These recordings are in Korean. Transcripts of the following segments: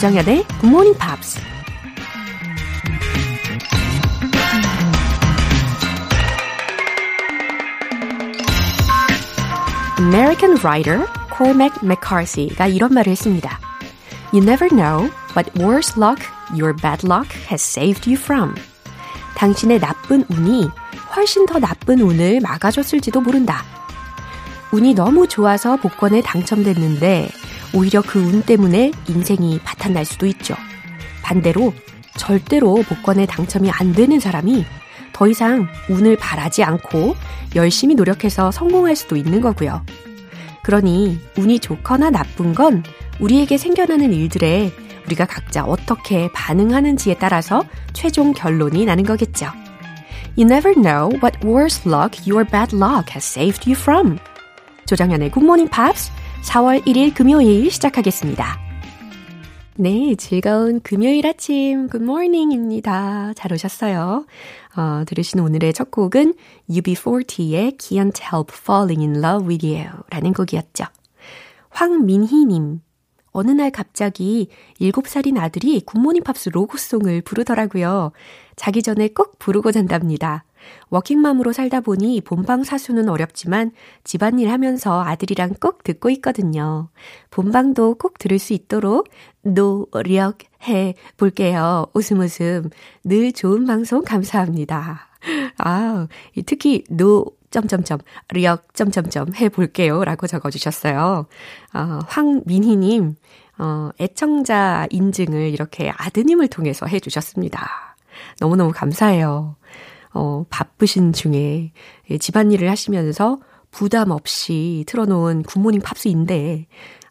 조정현의 Good Morning Pops. American writer Cormac McCarthy가 이런 말을 했습니다. You never know what worse luck your bad luck has saved you from. 당신의 나쁜 운이 훨씬 더 나쁜 운을 막아줬을지도 모른다. 운이 너무 좋아서 복권에 당첨됐는데 오히려 그 운 때문에 인생이 바탕날 수도 있죠. 반대로 절대로 복권에 당첨이 안 되는 사람이 더 이상 운을 바라지 않고 열심히 노력해서 성공할 수도 있는 거고요. 그러니 운이 좋거나 나쁜 건 우리에게 생겨나는 일들에 우리가 각자 어떻게 반응하는지에 따라서 최종 결론이 나는 거겠죠. You never know what worse luck your bad luck has saved you from. 조정현의 Good Morning Pops 4월 1일 금요일 시작하겠습니다. 네, 즐거운 금요일 아침 Morning입니다. 잘 오셨어요. 어, 들으신 오늘의 첫 곡은 UB40의 Can't Help Falling in Love with You 라는 곡이었죠. 황민희님, 어느 날 갑자기 7살인 아들이 굿모닝 팝스 로고송을 부르더라고요. 자기 전에 꼭 부르고 잔답니다. 워킹맘으로 살다 보니 본방 사수는 어렵지만 집안일 하면서 아들이랑 꼭 듣고 있거든요. 본방도 꼭 들을 수 있도록 노력해 볼게요. 웃음 웃음. 늘 좋은 방송 감사합니다. 아, 특히 노 점점점 력 점점점 해 볼게요 라고 적어 주셨어요. 어, 황민희 님 어, 애청자 인증을 이렇게 아드님을 통해서 해 주셨습니다. 너무너무 감사해요. 어, 바쁘신 중에 집안일을 하시면서 부담 없이 틀어놓은 굿모닝 팝스인데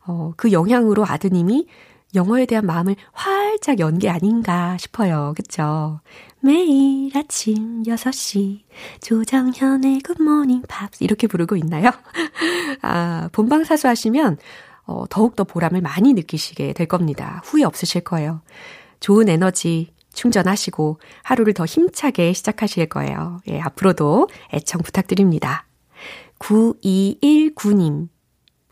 어, 그 영향으로 아드님이 영어에 대한 마음을 활짝 연 게 아닌가 싶어요. 그쵸? 매일 아침 6시 조정현의 굿모닝 팝스 이렇게 부르고 있나요? 아, 본방사수 하시면 어, 더욱더 보람을 많이 느끼시게 될 겁니다. 후회 없으실 거예요. 좋은 에너지 충전하시고 하루를 더 힘차게 시작하실 거예요. 예, 앞으로도 애청 부탁드립니다. 9219님.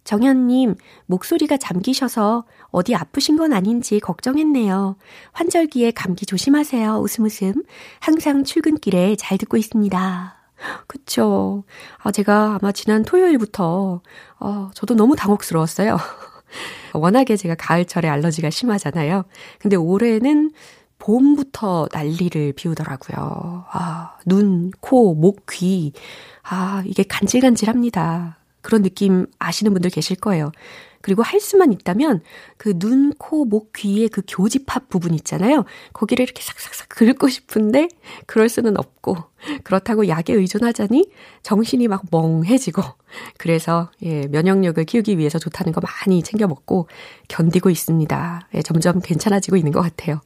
정현님, 목소리가 잠기셔서 어디 아프신 건 아닌지 걱정했네요. 환절기에 감기 조심하세요. 웃음 웃음. 항상 출근길에 잘 듣고 있습니다. 그쵸. 아, 제가 아마 지난 토요일부터, 어, 저도 너무 당혹스러웠어요. 워낙에 제가 가을철에 알러지가 심하잖아요. 근데 올해는 봄부터 난리를 피우더라고요. 아, 눈, 코, 목, 귀. 아, 이게 간질간질합니다. 그런 느낌 아시는 분들 계실 거예요. 그리고 할 수만 있다면 그 눈, 코, 목, 귀의 그 교집합 부분 있잖아요. 거기를 이렇게 싹싹싹 긁고 싶은데 그럴 수는 없고 그렇다고 약에 의존하자니 정신이 막 멍해지고 그래서 예, 면역력을 키우기 위해서 좋다는 거 많이 챙겨 먹고 견디고 있습니다. 예, 점점 괜찮아지고 있는 것 같아요.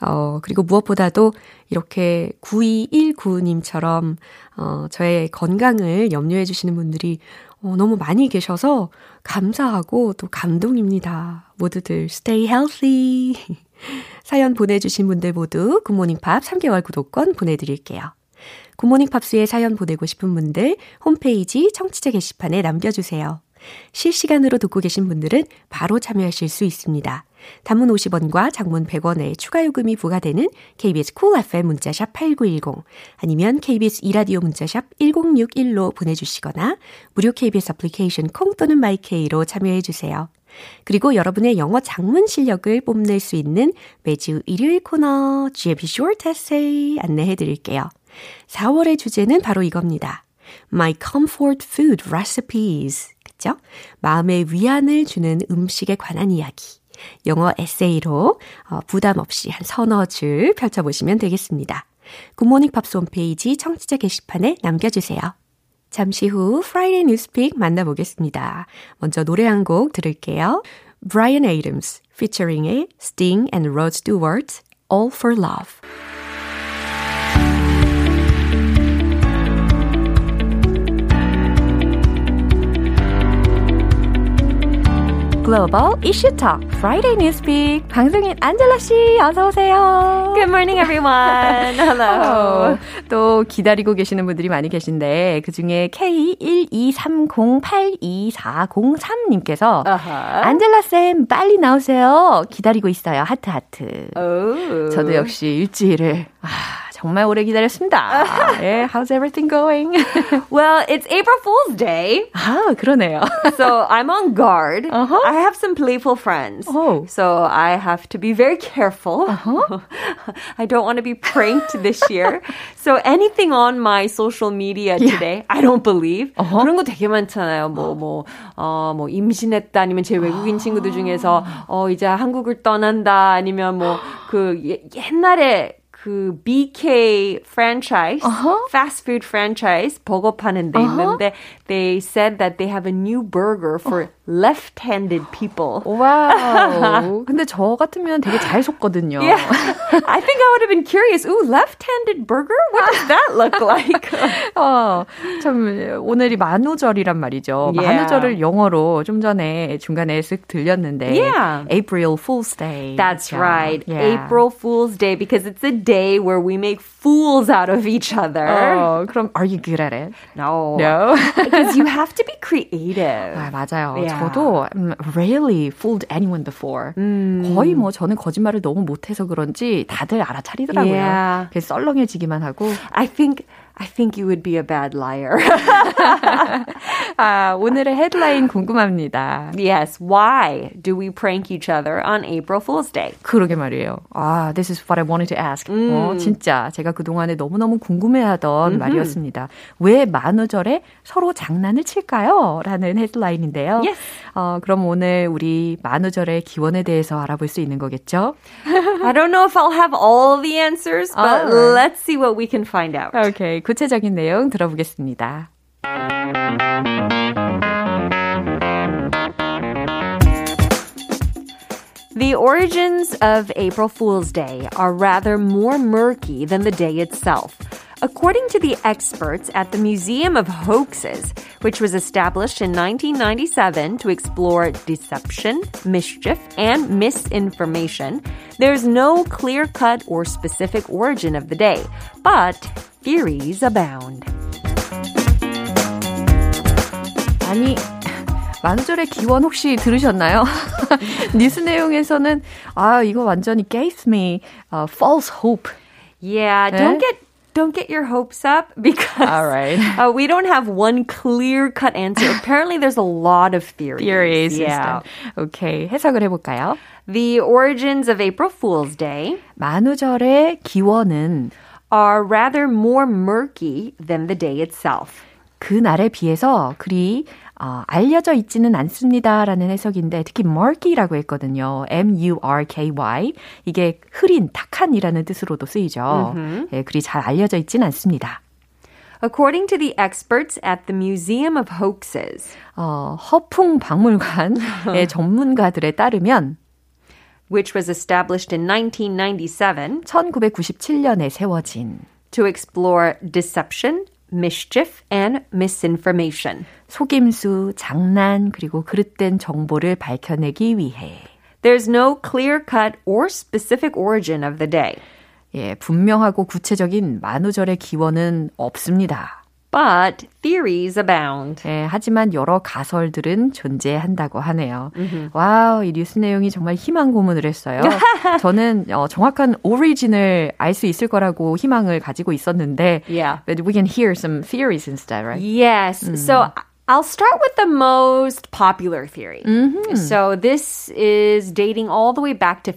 어, 그리고 무엇보다도 이렇게 9219님처럼, 어, 저의 건강을 염려해 주시는 분들이 어, 너무 많이 계셔서 감사하고 또 감동입니다. 모두들 stay healthy. 사연 보내주신 분들 모두 굿모닝 팝 3개월 구독권 보내드릴게요. 굿모닝 팝스에 사연 보내고 싶은 분들 홈페이지 청취자 게시판에 남겨주세요. 실시간으로 듣고 계신 분들은 바로 참여하실 수 있습니다. 단문 50원과 장문 100원의 추가 요금이 부과되는 KBS Cool FM 문자샵 8910 아니면 KBS 2라디오 문자샵 1061로 보내주시거나 무료 KBS 애플리케이션 콩 또는 my K로 참여해 주세요. 그리고 여러분의 영어 장문 실력을 뽐낼 수 있는 매주 일요일 코너 GMP Short Essay 안내해 드릴게요. 4월의 주제는 바로 이겁니다. My Comfort Food Recipes. 그죠? 마음의 위안을 주는 음식에 관한 이야기. 영어 에세이로 어, 부담 없이 한 서너 줄 펼쳐보시면 되겠습니다. 굿모닝 팝스 홈페이지 청취자 게시판에 남겨주세요. 잠시 후 Friday News Pick 만나보겠습니다. 먼저 노래 한 곡 들을게요. Brian Adams featuring의 Sting and Rod Stewart All for Love. 글로벌 이슈 Talk Friday News Pick 방송인 안젤라 씨 어서 오세요. Good morning, everyone. Hello. 어, 또 기다리고 계시는 분들이 많이 계신데 그 중에 K123082403님께서 uh-huh. 안젤라 쌤 빨리 나오세요. 기다리고 있어요. 하트 하트. Oh. 저도 역시 일주일을 아, 정말 오래 기다렸습니다. yeah, how's everything going? well, it's April Fool's Day. 아, 그러네요. so I'm on guard. Uh-huh. I have some playful friends. Oh. So I have to be very careful. Uh-huh. I don't want to be pranked this year. so anything on my social media today, yeah. I don't believe. Uh-huh. 그런 거 되게 많잖아요. 뭐, 뭐, 어, 뭐, 임신했다, 아니면 제 외국인 친구들 중에서, 어, 이제 한국을 떠난다, 아니면 뭐, 그, 옛날에 그 BK franchise, uh-huh. fast food franchise 버거 파는 데 uh-huh. 있는데 they said that they have a new burger for Left-handed people. 와우. 근데 저 같으면 되게 잘 속거든요. Yeah. I think I would have been curious. Ooh, left-handed burger? What does that look like? 어, 참 오늘이 만우절이란 말이죠. Yeah. 만우절을 영어로 좀 전에 중간에 쓱 들렸는데 yeah. April Fool's Day. That's 그렇죠? right. Yeah. April Fool's Day because it's a day where we make fools out of each other. 어, 그럼 are you good at it? No. No. because you have to be creative. 아, 맞아요. Yeah. 저도 rarely fooled anyone before. 음. 거의 뭐 저는 거짓말을 너무 못해서 그런지 다들 알아차리더라고요. Yeah. 그래서 썰렁해지기만 하고. I think I think you would be a bad liar. 아, 오늘의 헤드라인 궁금합니다. Yes, why do we prank each other on April Fool's Day? 그러게 말이에요. 아, this is what I wanted to ask. 음. 어, 진짜 제가 그동안에 너무너무 궁금해하던 음흠. 말이었습니다. 왜 만우절에 서로 장난을 칠까요? 라는 헤드라인인데요. Yes. 어, 그럼 오늘 우리 만우절의 기원에 대해서 알아볼 수 있는 거겠죠? I don't know if I'll have all the answers, but right. let's see what we can find out. Okay. 구체적인 내용 들어보겠습니다. The origins of April Fool's Day are rather more murky than the day itself. According to the experts at the Museum of Hoaxes, which was established in 1997 to explore deception, mischief, and misinformation, there's no clear cut or specific origin of the day, but theories abound. 아니, 만우절의 기원 혹시 들으셨나요? 뉴스 내용에서는 아 이거 완전히 gave me uh, false hope. Yeah, don't get don't get your hopes up because All right. uh, we don't have one clear cut answer. Apparently, there's a lot of theories. Theories. Yeah. Okay. 해석을 해볼까요? The origins of April Fool's Day. 만우절의 기원은 are rather more murky than the day itself. 그 날에 비해서 그리 어, 알려져 있지는 않습니다라는 해석인데 특히 murky라고 했거든요. M-U-R-K-Y 이게 흐린, 탁한이라는 뜻으로도 쓰이죠. Mm-hmm. 예, 그리 잘 알려져 있지는 않습니다. According to the experts at the Museum of Hoaxes, 어, 허풍 박물관의 전문가들에 따르면 which was established in 1997, 1997년에 세워진 to explore deception, mischief, and misinformation. 속임수, 장난, 그리고 그릇된 정보를 밝혀내기 위해. There's no clear-cut or specific origin of the day. 예, 분명하고 구체적인 만우절의 기원은 없습니다. But theories abound. 예, 하지만 여러 가설들은 존재한다고 하네요. Mm-hmm. 와우, 이 뉴스 내용이 정말 희망 고문을 했어요. 저는 어, 정확한 오리진을 알 수 있을 거라고 희망을 가지고 있었는데, yeah. but we can hear some theories instead, right? Yes. Mm. So I'll start with the most popular theory. Mm-hmm. So this is dating all the way back to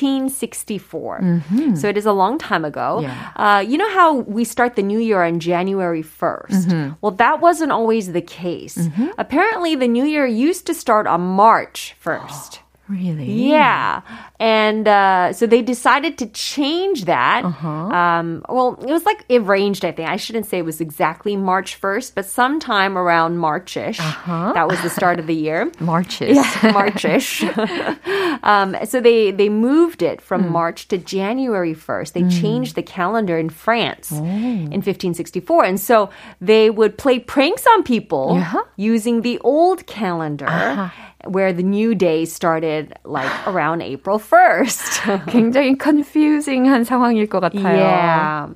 1564. Mm-hmm. So it is a long time ago. Yeah. Uh, you know how we start the new year on January 1st? Mm-hmm. Well, that wasn't always the case. Mm-hmm. Apparently, the new year used to start on March 1st. Really? Yeah. And uh, so they decided to change that. Uh-huh. Um, well, it was like arranged, I think. I shouldn't say it was exactly March 1st, but sometime around Marchish. Uh-huh. That was the start of the year. Marchish. Marchish. um, so they, they moved it from mm. March to January 1st. They mm. changed the calendar in France oh. in 1564. And so they would play pranks on people using the old calendar Uh-huh where the new day started like around April 1st. 굉장히 confusing한 상황일 것 같아요. Yeah.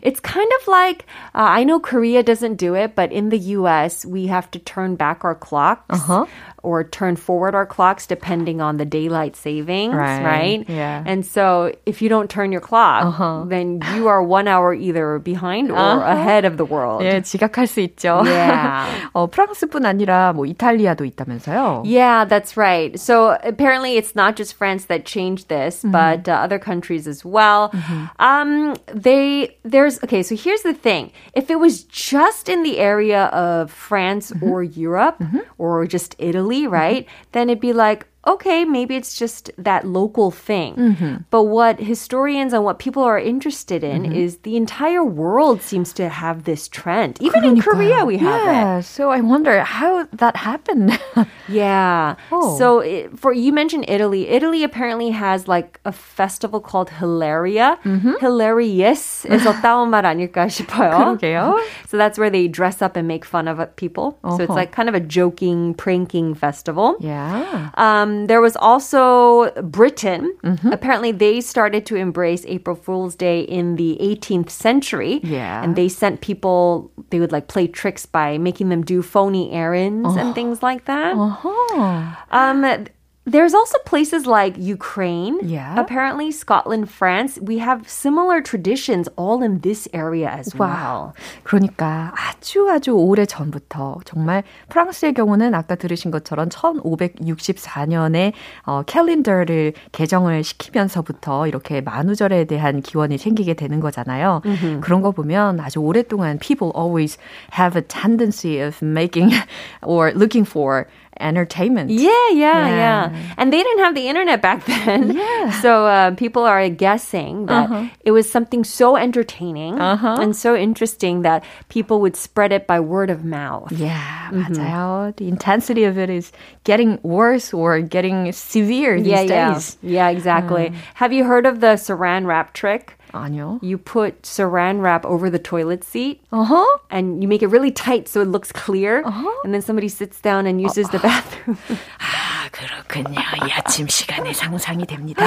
It's kind of like uh, I know Korea doesn't do it, but in the U.S. we have to turn back our clocks. Uh-huh or turn forward our clocks depending on the daylight savings, right? right? Yeah. And so if you don't turn your clock, uh-huh. then you are one hour either behind or uh-huh. ahead of the world. 예, 지각할 수 있죠. Yeah. 어, 프랑스뿐 아니라 뭐 이탈리아도 있다면서요? Yeah, that's right. So apparently it's not just France that changed this, mm-hmm. but uh, other countries as well. Mm-hmm. Um, they there's okay. So here's the thing: if it was just in the area of France mm-hmm. or Europe mm-hmm. or just Italy right? Mm-hmm. Then it'd be like, okay, maybe it's just that local thing. Mm-hmm. But what historians and what people are interested in mm-hmm. is the entire world seems to have this trend. Even in Korea, we have yeah, it. So I wonder how that happened. yeah. Oh. So it, for you mentioned Italy. Italy apparently has like a festival called Hilaria. Mm-hmm. Hilarious is 어떤 말 아닐까 싶어요. 그러게요. So that's where they dress up and make fun of people. Uh-huh. So it's uh-huh. like kind of a joking, pranking festival. Yeah. Um, there was also Britain. Mm-hmm. Apparently, they started to embrace April Fool's Day in the 18th century. Yeah. And they sent people, they would like play tricks by making them do phony errands and things like that. Uh-huh. Um, there's also places like Ukraine. Yeah. Apparently, Scotland, France. We have similar traditions all in this area as well. 그러니까 아주 아주 오래 전부터 정말 프랑스의 경우는 아까 들으신 것처럼 1564년에 어, 캘린더를 개정을 시키면서부터 이렇게 만우절에 대한 기원이 생기게 되는 거잖아요. Mm-hmm. 그런 거 보면 아주 오랫동안 people always have a tendency of making or looking for entertainment. Yeah, yeah, yeah, yeah. And they didn't have the internet back then. Yeah. So uh, people are guessing that uh-huh. it was something so entertaining uh-huh. and so interesting that people would spread it by word of mouth. Yeah, mm-hmm. 맞아요. The intensity of it is getting worse or getting severe these yeah, days. Yeah, yeah exactly. Uh. Have you heard of the saran wrap trick? 아니요. You put saran wrap over the toilet seat. Uh-huh. And you make it really tight so it looks clear. Uh-huh. And then somebody sits down and uses the bathroom. 아, 그렇군요. 이 아침 시간에 상상이 됩니다.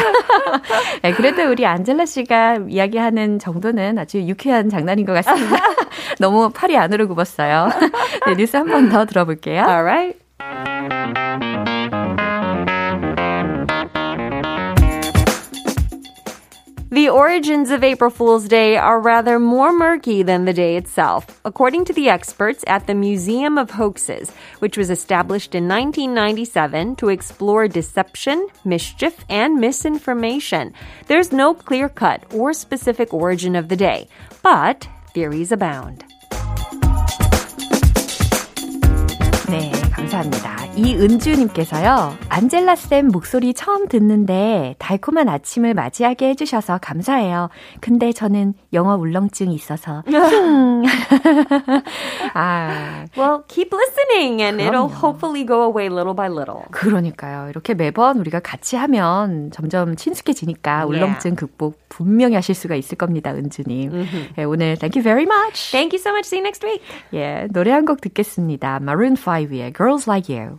네, 그래도 우리 안젤라 씨가 이야기하는 정도는 아주 유쾌한 장난인 것 같습니다. 너무 팔이 안으로 굽었어요. 네, 뉴스 한 번 더 들어볼게요. Alright. The origins of April Fool's Day are rather more murky than the day itself, according to the experts at the Museum of Hoaxes, which was established in 1997 to explore deception, mischief, and misinformation. There's no clear cut or specific origin of the day, but theories abound. 네, 감사합니다. 이은주님께서요, 안젤라쌤 목소리 처음 듣는데 달콤한 아침을 맞이하게 해주셔서 감사해요. 근데 저는 영어 울렁증이 있어서. 아, well, keep listening and 그럼요. it'll hopefully go away little by little. 그러니까요. 이렇게 매번 우리가 같이 하면 점점 친숙해지니까 울렁증 극복 분명히 하실 수가 있을 겁니다, 은주님. Mm-hmm. 네, 오늘 thank you very much. Thank you so much. See you next week. 예, 노래 한 곡 듣겠습니다. Maroon 5의 Girls Like You.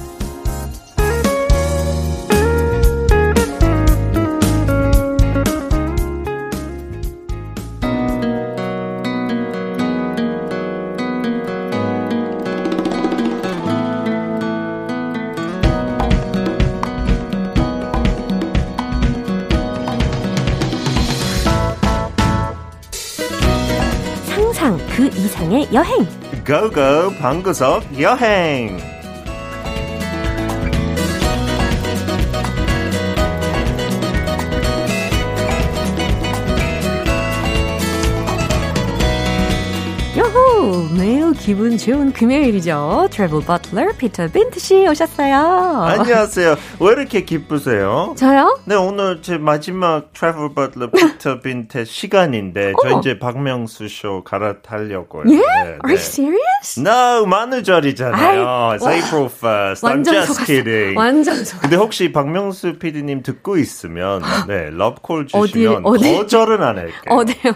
이상의 여행. Go go 방구석 여행. 매우 기분 좋은 금요일이죠. Travel butler 피터 빈트 씨 오셨어요. 안녕하세요. 왜 이렇게 기쁘세요? 저요? 네, 오늘 제 마지막 travel butler 피터 빈트 시간인데 저 이제 박명수 쇼 갈아타려고요. Yeah? 네, Are you serious? No, 만우절이잖아요. It's April 1st. I'm just kidding. 완전 속았어. 근데 혹시 박명수 PD님 듣고 있으면 네, 러브콜 주시면 어디, 어디? 거절은 안 할게요. 어디요?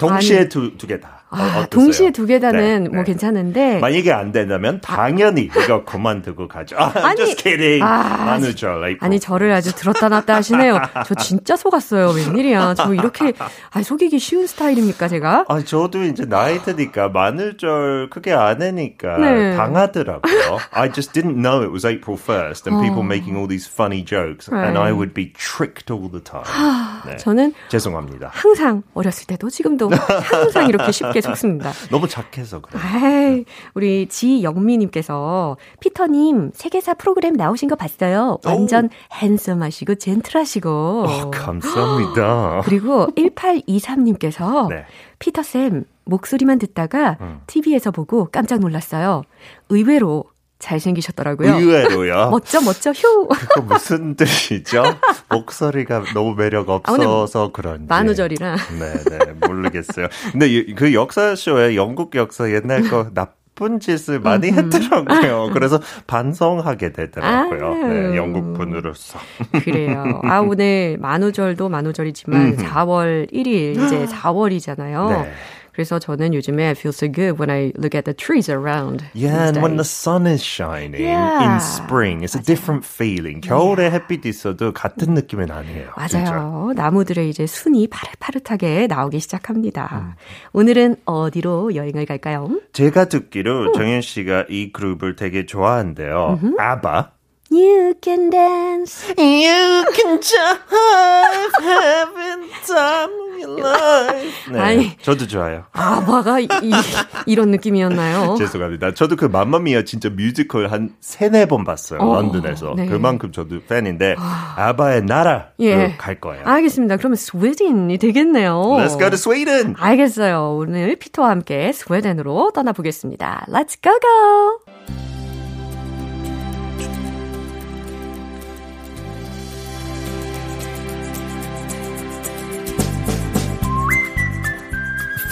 동시에 두두개 다. 아, 동시에 두 개다는 네, 뭐 네. 괜찮은데 만약에 안 된다면 당연히 이거 그만두고 가죠. 아, 아니, just kidding. 아, 만우절. 아니 저를 아주 들었다 놨다 하시네요. 저 진짜 속았어요. 웬일이야. 저 이렇게 아, 속이기 쉬운 스타일입니까 제가? 아 저도 이제 나이 드니까 마늘절 크게 안 해니까 네. 당하더라고요. I just didn't know it was April 1st and 어. people making all these funny jokes right. and I would be tricked all the time. 네. 저는 죄송합니다. 항상 어렸을 때도 지금도 항상 이렇게 쉽게 좋습니다. 너무 착해서 그래요. 에이, 우리 지영미님께서 피터님 세계사 프로그램 나오신 거 봤어요. 완전 오. 핸섬하시고 젠틀하시고. 어, 감사합니다. 그리고 1823님께서 네. 피터 쌤 목소리만 듣다가 음. TV에서 보고 깜짝 놀랐어요. 의외로 잘생기셨더라고요. 의외로요. 멋져, 멋져, 휴. 그거 무슨 뜻이죠? 목소리가 너무 매력 아, 없어서 아, 그런지. 만우절이라. 네, 네, 모르겠어요. 근데 그 역사쇼에 영국 역사 옛날 거 나쁜 짓을 많이 했더라고요. 그래서 반성하게 되더라고요. 네, 영국 분으로서. 그래요. 아, 오늘 만우절도 만우절이지만 4월 1일, 이제 4월이잖아요. 네. 그래서 저는 요즘에 I feel so good when I look at the trees around. Yeah, and when the sun is shining yeah. in spring, it's a 맞아요. different feeling. 겨울에 yeah. 햇빛 있어도 같은 느낌은 아니에요. 맞아요. 진짜. 나무들의 이제 순이 파릇파릇하게 나오기 시작합니다. 음. 오늘은 어디로 여행을 갈까요? 제가 듣기로 음. 정현 씨가 이 그룹을 되게 좋아한대요. 아바. You can dance. You can jive. Having time of your life. 네, 아니, 저도 좋아요. 아바가 이, 이런 느낌이었나요? 죄송합니다. 저도 그 맘마미아 진짜 뮤지컬 한 세네 번 봤어요. 어, 런던에서. 네. 그만큼 저도 팬인데 아바의 나라로 예. 갈 거예요. 알겠습니다. 그러면 스웨덴이 되겠네요. Let's go to Sweden. 알겠어요. 오늘 피터와 함께 스웨덴으로 떠나보겠습니다. Let's go go.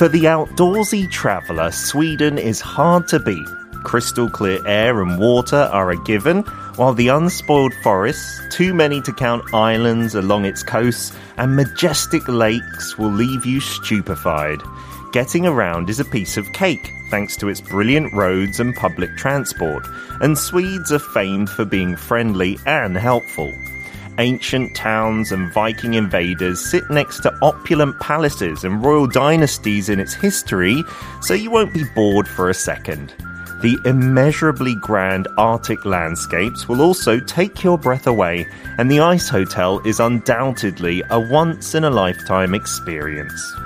For the outdoorsy traveller, Sweden is hard to beat. Crystal clear air and water are a given, while the unspoiled forests, too many to count islands along its coasts, and majestic lakes will leave you stupefied. Getting around is a piece of cake, thanks to its brilliant roads and public transport, and Swedes are famed for being friendly and helpful. Ancient towns and Viking invaders sit next to opulent palaces and royal dynasties in its history, so you won't be bored for a second. The immeasurably grand Arctic landscapes will also take your breath away, and the Ice Hotel is undoubtedly a once in a lifetime experience.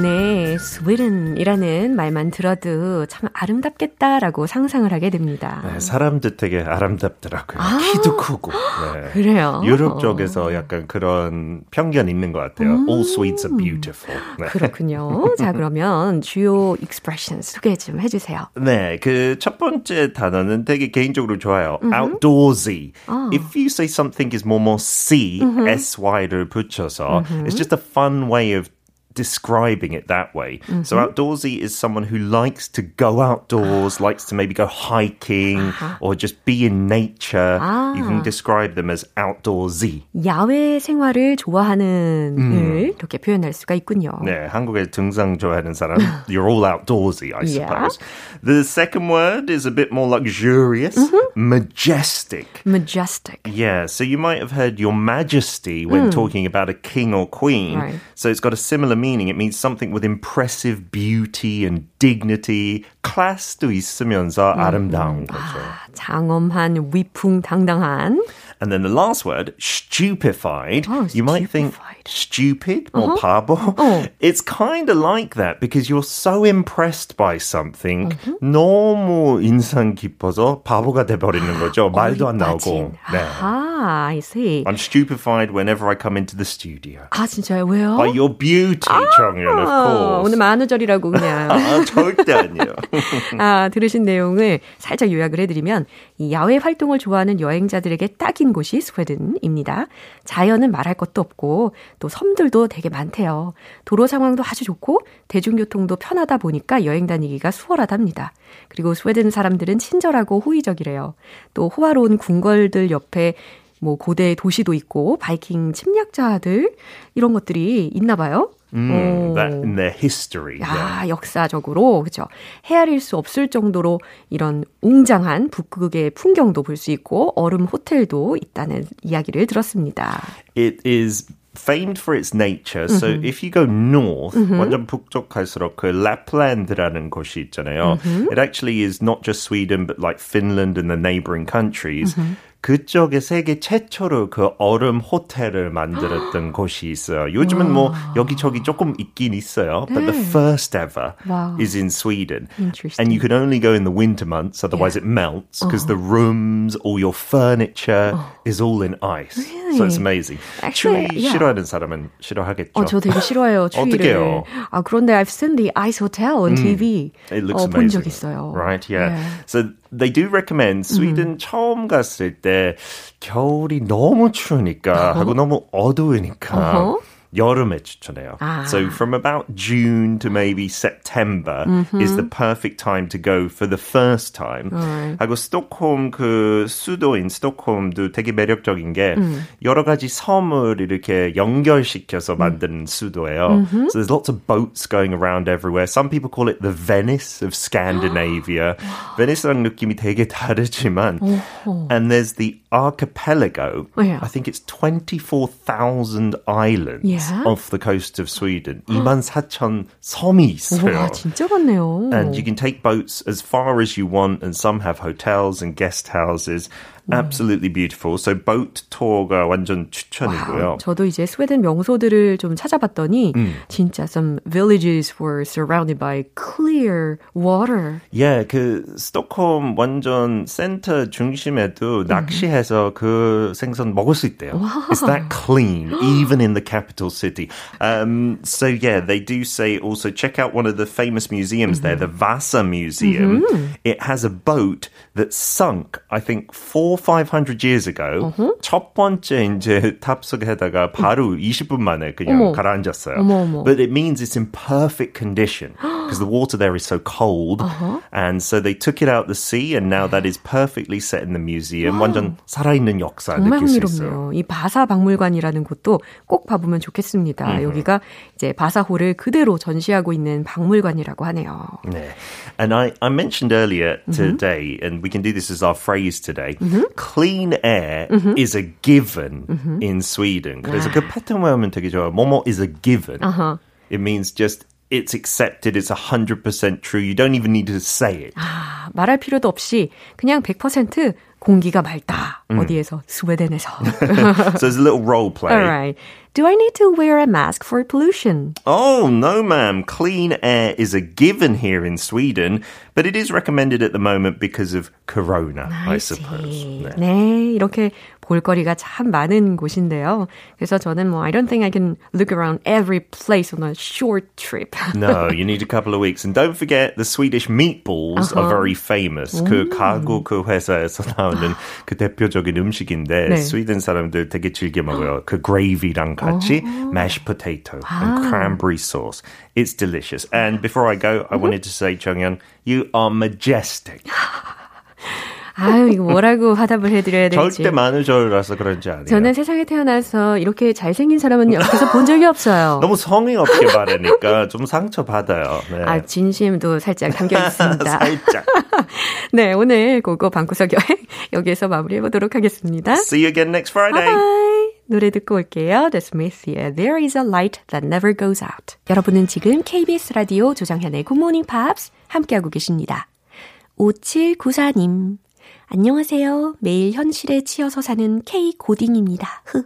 네, 스웨덴이라는 말만 들어도 참 아름답겠다라고 상상을 하게 됩니다. 네, 사람들 되게 아름답더라고요. 아~ 키도 크고. 네. 그래요. 유럽 쪽에서 약간 그런 편견 있는 것 같아요. 음~ All Swedes are beautiful. 네. 그렇군요. 자, 그러면 주요 expression 소개 좀 해주세요. 네, 그 첫 번째 단어는 되게 개인적으로 좋아요. Mm-hmm. Outdoorsy. 아. If you say something is more more C, mm-hmm. S-Y를 붙여서, mm-hmm. it's just a fun way of describing it that way. Mm-hmm. So outdoorsy is someone who likes to go outdoors, likes to maybe go hiking uh-huh. or just be in nature. 아. You can describe them as outdoorsy. 야외 생활을 좋아하는 음. 이렇게 표현할 수가 있군요. 네, 한국에 등산 좋아하는 사람, you're all outdoorsy, I suppose. Yeah. The second word is a bit more luxurious, mm-hmm. majestic. Majestic. Yeah, so you might have heard your majesty when mm. talking about a king or queen. Right. So it's got a similar meaning meaning. It means something with impressive beauty and dignity. class도 있으면서 아름다운 거죠. 아, 장엄한, 위풍당당한. And then the last word, stupefied. Oh, you might think stupid or uh-huh. 바보. Oh. It's kind of like that because you're so impressed by something. Uh-huh. 너무 인상 깊어서 바보가 돼버리는 거죠. 말도 안 나오고. 네. 아, I see. I'm stupefied whenever I come into the studio. 아, 진짜요? 왜요? By your beauty, 아, 정연, of course. 오늘 만우절이라고 그냥. 아, 절대 아니에요. 아, 들으신 내용을 살짝 요약을 해드리면 이 야외 활동을 좋아하는 여행자들에게 딱인 곳이 스웨덴입니다. 자연은 말할 것도 없고 또 섬들도 되게 많대요. 도로 상황도 아주 좋고 대중교통도 편하다 보니까 여행 다니기가 수월하답니다. 그리고 스웨덴 사람들은 친절하고 호의적이래요. 또 호화로운 궁궐들 옆에 뭐 고대 도시도 있고 바이킹 침략자들 이런 것들이 있나 봐요. Mm, that in their history. 야, yeah. 역사적으로 그죠. 헤아릴 수 없을 정도로 이런 웅장한 북극의 풍경도 볼 수 있고 얼음 호텔도 있다는 이야기를 들었습니다. It is famed for its nature. Mm-hmm. So if you go north, mm-hmm. 완전 북쪽 갈수록 그 Lapland라는 곳이 있잖아요. Mm-hmm. It actually is not just Sweden but like Finland and the neighboring countries. Mm-hmm. 그쪽에 세계 최초로 그 얼음 호텔을 만들었던 곳이 있어요. 요즘은 뭐 여기저기 조금 있긴 있어요. But the first ever wow. is in Sweden. And you can only go in the winter months, otherwise yeah. it melts because the rooms, all your furniture oh. is all in ice. Really? So it's amazing. Actually, 추위 yeah. 싫어하는 사람은 싫어하겠죠. 어, 저 되게 싫어해요, 추위를. 어떡해요? 아, 그런데 I've seen the ice hotel on TV. It looks 어, amazing. 본적 있어요. Right, yeah. yeah. So they do recommend 스웨덴 mm. 처음 갔을 때 겨울이 너무 추우니까 uh-huh. 하고 너무 어두우니까 uh-huh. 여름에 추천해요. 아. So from about June to maybe September mm-hmm. is the perfect time to go for the first time. Right. 하고 스톡홈 그 수도인 스톡홈도 되게 매력적인 게 음. 여러 가지 섬을 이렇게 연결시켜서 만든 음. 수도예요. Mm-hmm. So there's lots of boats going around everywhere. Some people call it the Venice of Scandinavia. Venice랑 느낌이 되게 다르지만 and there's the archipelago. Yeah. I think it's 24,000 islands. Yeah. yeah. off the coast of Sweden. 2만 4천 섬이 있어요. 와, 진짜 많네요. And you can take boats as far as you want and some have hotels and guest houses. Absolutely beautiful. So boat tour가 완전 추천이고요. 와우, 저도 이제 스웨덴 명소들을 좀 찾아봤더니 음. 진짜 some villages were surrounded by clear water. Yeah, 그 스톡홈 완전 센터 중심에도 낚시해서 그 생선 먹을 수 있대요. Wow. It's that clean, even in the capital city. Um, so yeah, they do say also check out one of the famous museums mm-hmm. there, the Vasa Museum. Mm-hmm. It has a boat that sunk, I think, four 500 years ago uh-huh. 첫 번째 이제 탑승해다가 바로 20분 만에 그냥 어머. 가라앉았어요. 어머, 어머. But it means it's in perfect condition because the water there is so cold. Uh-huh. And so they took it out the sea and now that is perfectly set in the museum. 완전 살아있는 역사 정말 느낄 수 있어요. 이 바사 박물관이라는 곳도 꼭 봐보면 좋겠습니다. Mm-hmm. 여기가 이제 바사호를 그대로 전시하고 있는 박물관이라고 하네요. 네. And I, I mentioned earlier today, mm-hmm. and we can do this as our phrase today. Mm-hmm. clean air mm-hmm. is a given mm-hmm. in Sweden. 그래서 그 패턴 외우면 되게 좋아요. 뭐뭐 is a given. Uh-huh. It means just it's accepted, it's 100% true. You don't even need to say it. 아, 말할 필요도 없이 그냥 100% 공기가 맑다. 음. 어디에서? 스웨덴에서. so there's a little role play. All right. Do I need to wear a mask for pollution? Oh, no, ma'am. Clean air is a given here in Sweden, but it is recommended at the moment because of corona, I, I suppose. 네. 네, 이렇게 볼거리가 참 많은 곳인데요. 그래서 저는 뭐 I don't think I can look around every place on a short trip. no, you need a couple of weeks. And don't forget the Swedish meatballs uh-huh. are very famous. 음. 그 가구 그 회사에서 나 오는 그 대표적인 음식인데 네. 스웨덴 사람들 되게 즐겨 먹어요. 그 gravy랑 같이 uh-huh. mashed potato 아. and cranberry sauce. It's delicious. And before I go, I wanted to say, 정연, you are majestic. 아유, 이거 뭐라고 화답을 해드려야 될지. 절대 만우절라서 그런지 아니에요. 저는 세상에 태어나서 이렇게 잘생긴 사람은 옆에서 본 적이 없어요. 너무 성의 없게 말하니까 좀 상처받아요. 네. 아, 진심도 살짝 담겨 있습니다. 살짝. 네, 오늘 고고 방구석 여행 여기에서 마무리해보도록 하겠습니다. See you again next Friday. Bye. 노래 듣고 올게요. The Smiths의 There is a light that never goes out. 여러분은 지금 KBS 라디오 조장현의 Good Morning Pops 함께하고 계십니다. 5794님. 안녕하세요. 매일 현실에 치여서 사는 K 고딩입니다. 흐.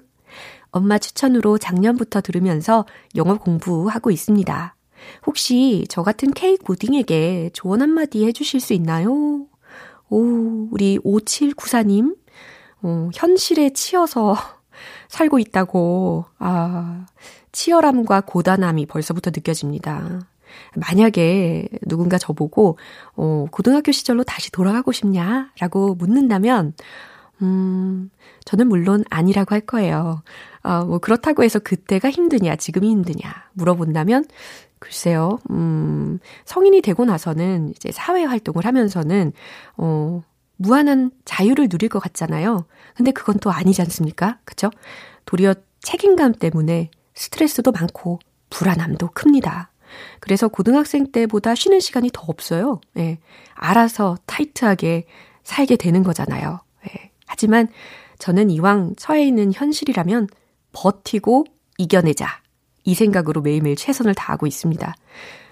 엄마 추천으로 작년부터 들으면서 영어 공부하고 있습니다. 혹시 저 같은 K 고딩에게 조언 한마디 해주실 수 있나요? 오, 우리 5794님, 어, 현실에 치여서 살고 있다고, 아, 치열함과 고단함이 벌써부터 느껴집니다. 만약에 누군가 저보고, 어, 고등학교 시절로 다시 돌아가고 싶냐? 라고 묻는다면, 음, 저는 물론 아니라고 할 거예요. 어, 뭐, 그렇다고 해서 그때가 힘드냐, 지금이 힘드냐, 물어본다면, 글쎄요, 음, 성인이 되고 나서는 이제 사회 활동을 하면서는, 어, 무한한 자유를 누릴 것 같잖아요. 근데 그건 또 아니지 않습니까? 그쵸? 도리어 책임감 때문에 스트레스도 많고 불안함도 큽니다. 그래서 고등학생 때보다 쉬는 시간이 더 없어요. 예. 알아서 타이트하게 살게 되는 거잖아요. 예. 하지만 저는 이왕 처해 있는 현실이라면 버티고 이겨내자. 이 생각으로 매일매일 최선을 다하고 있습니다.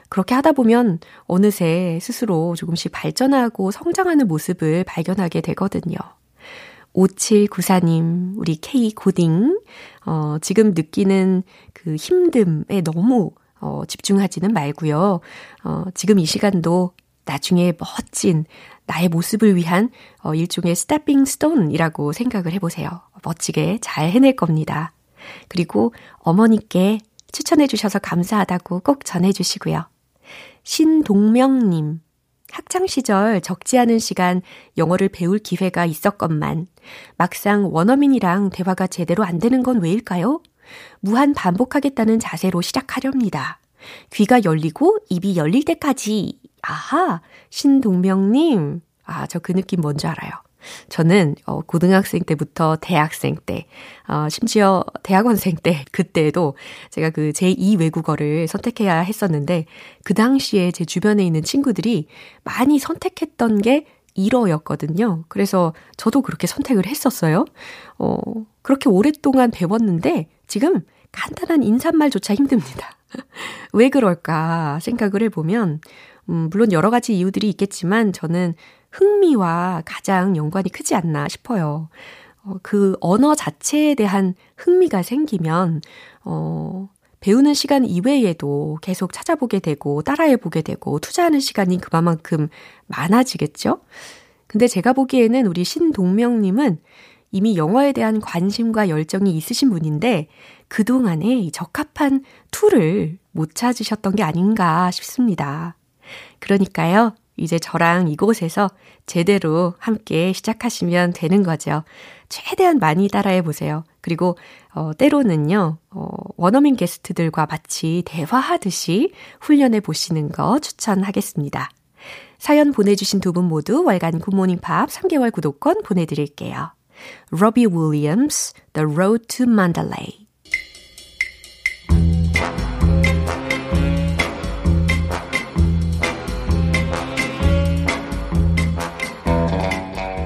그렇게 하다 보면 어느새 스스로 조금씩 발전하고 성장하는 모습을 발견하게 되거든요. 5794님, 우리 K 고딩, 어, 지금 느끼는 그 힘듦에 너무 어, 집중하지는 말고요. 어, 지금 이 시간도 나중에 멋진 나의 모습을 위한 어, 일종의 stepping stone이라고 생각을 해보세요. 멋지게 잘 해낼 겁니다. 그리고 어머니께 추천해 주셔서 감사하다고 꼭 전해 주시고요. 신동명님, 학창시절 적지 않은 시간 영어를 배울 기회가 있었건만 막상 원어민이랑 대화가 제대로 안 되는 건 왜일까요? 무한 반복하겠다는 자세로 시작하렵니다. 귀가 열리고 입이 열릴 때까지. 아하, 신동명님. 아, 저 그 느낌 뭔지 알아요. 저는 어, 고등학생 때부터 대학생 때, 어, 심지어 대학원생 때, 그때도 제가 그 제2 외국어를 선택해야 했었는데, 그 당시에 제 주변에 있는 친구들이 많이 선택했던 게 일어였거든요. 그래서 저도 그렇게 선택을 했었어요. 어, 그렇게 오랫동안 배웠는데, 지금 간단한 인사말조차 힘듭니다. 왜 그럴까 생각을 해보면, 음, 물론 여러 가지 이유들이 있겠지만, 저는 흥미와 가장 연관이 크지 않나 싶어요. 어, 그 언어 자체에 대한 흥미가 생기면, 어, 배우는 시간 이외에도 계속 찾아보게 되고, 따라해보게 되고, 투자하는 시간이 그만큼 많아지겠죠? 근데 제가 보기에는 우리 신동명님은 이미 영어에 대한 관심과 열정이 있으신 분인데, 그동안에 적합한 tool을 못 찾으셨던 게 아닌가 싶습니다. 그러니까요, 이제 저랑 이곳에서 제대로 함께 시작하시면 되는 거죠. 최대한 많이 따라해 보세요. 그리고 어, 때로는요, 어, 원어민 게스트들과 마치 대화하듯이 훈련해 보시는 거 추천하겠습니다. 사연 보내주신 두 분 모두 월간 굿모닝 팝 3개월 구독권 보내드릴게요. 로비 윌리엄스, The Road to Mandalay.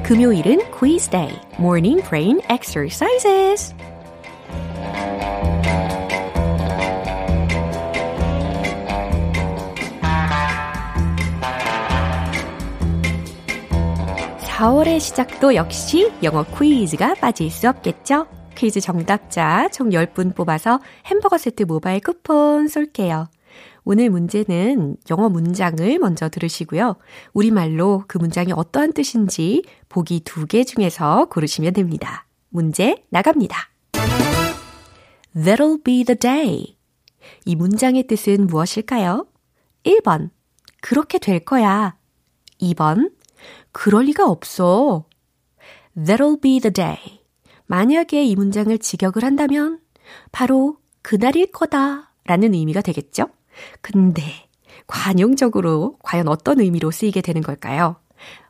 금요일은 quiz day, morning brain exercises. (4월의) 시작도 역시 영어 퀴즈가 빠질 수 없겠죠? 퀴즈 정답자 총 10분 뽑아서 햄버거 세트 모바일 쿠폰 쏠게요. 오늘 문제는 영어 문장을 먼저 들으시고요. 우리말로 그 문장이 어떠한 뜻인지 보기 두 개 중에서 고르시면 됩니다. 문제 나갑니다. That'll be the day. 이 문장의 뜻은 무엇일까요? 1번. 그렇게 될 거야. 2번. 그럴 리가 없어. That'll be the day. 만약에 이 문장을 직역을 한다면 바로 그날일 거다 라는 의미가 되겠죠? 근데 관용적으로 과연 어떤 의미로 쓰이게 되는 걸까요?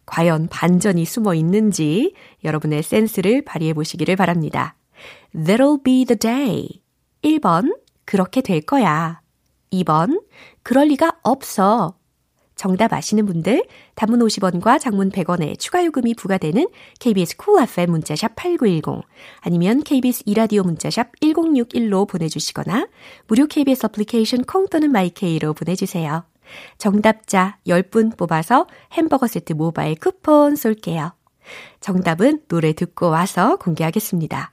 과연 반전이 숨어 있는지 여러분의 센스를 발휘해 보시기를 바랍니다. That'll be the day. 1번, 그렇게 될 거야. 2번, 그럴 리가 없어. 정답 아시는 분들 단문 50원과 장문 100원의 추가 요금이 부과되는 KBS Cool FM 문자샵 8910 아니면 KBS 이라디오 문자샵 1061로 보내주시거나 무료 KBS 애플리케이션 콩 또는 My K로 보내주세요. 정답자 10분 뽑아서 햄버거 세트 모바일 쿠폰 쏠게요. 정답은 노래 듣고 와서 공개하겠습니다.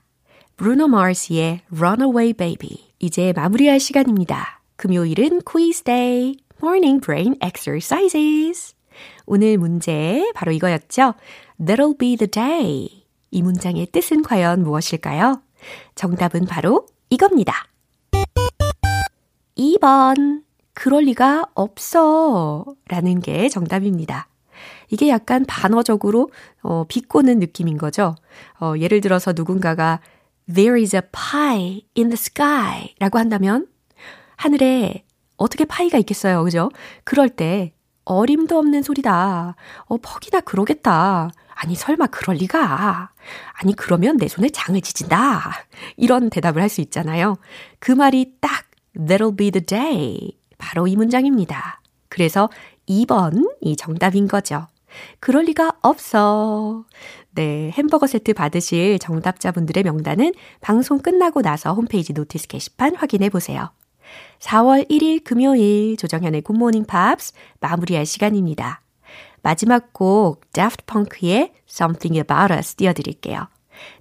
브루노 마르스의 Runaway Baby. 이제 마무리할 시간입니다. 금요일은 quiz day, morning brain exercises. 오늘 문제 바로 이거였죠. That'll be the day. 이 문장의 뜻은 과연 무엇일까요? 정답은 바로 이겁니다. 2번. 그럴 리가 없어. 라는 게 정답입니다. 이게 약간 반어적으로 어, 비꼬는 느낌인 거죠. 어, 예를 들어서 누군가가 There is a pie in the sky 라고 한다면 하늘에 어떻게 파이가 있겠어요. 그죠? 그럴 때 어림도 없는 소리다. 어, 퍽이나 그러겠다. 아니, 설마 그럴 리가. 아니, 그러면 내 손에 장을 지진다. 이런 대답을 할 수 있잖아요. 그 말이 딱 That'll be the day. 바로 이 문장입니다. 그래서 2번이 정답인 거죠. 그럴 리가 없어. 네, 햄버거 세트 받으실 정답자분들의 명단은 방송 끝나고 나서 홈페이지 notice 게시판 확인해 보세요. 4월 1일 금요일 조정현의 굿모닝 팝스 마무리할 시간입니다. 마지막 곡 Daft Punk의 Something About Us 띄워드릴게요.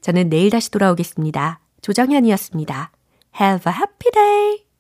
저는 내일 다시 돌아오겠습니다. 조정현이었습니다. Have a happy day!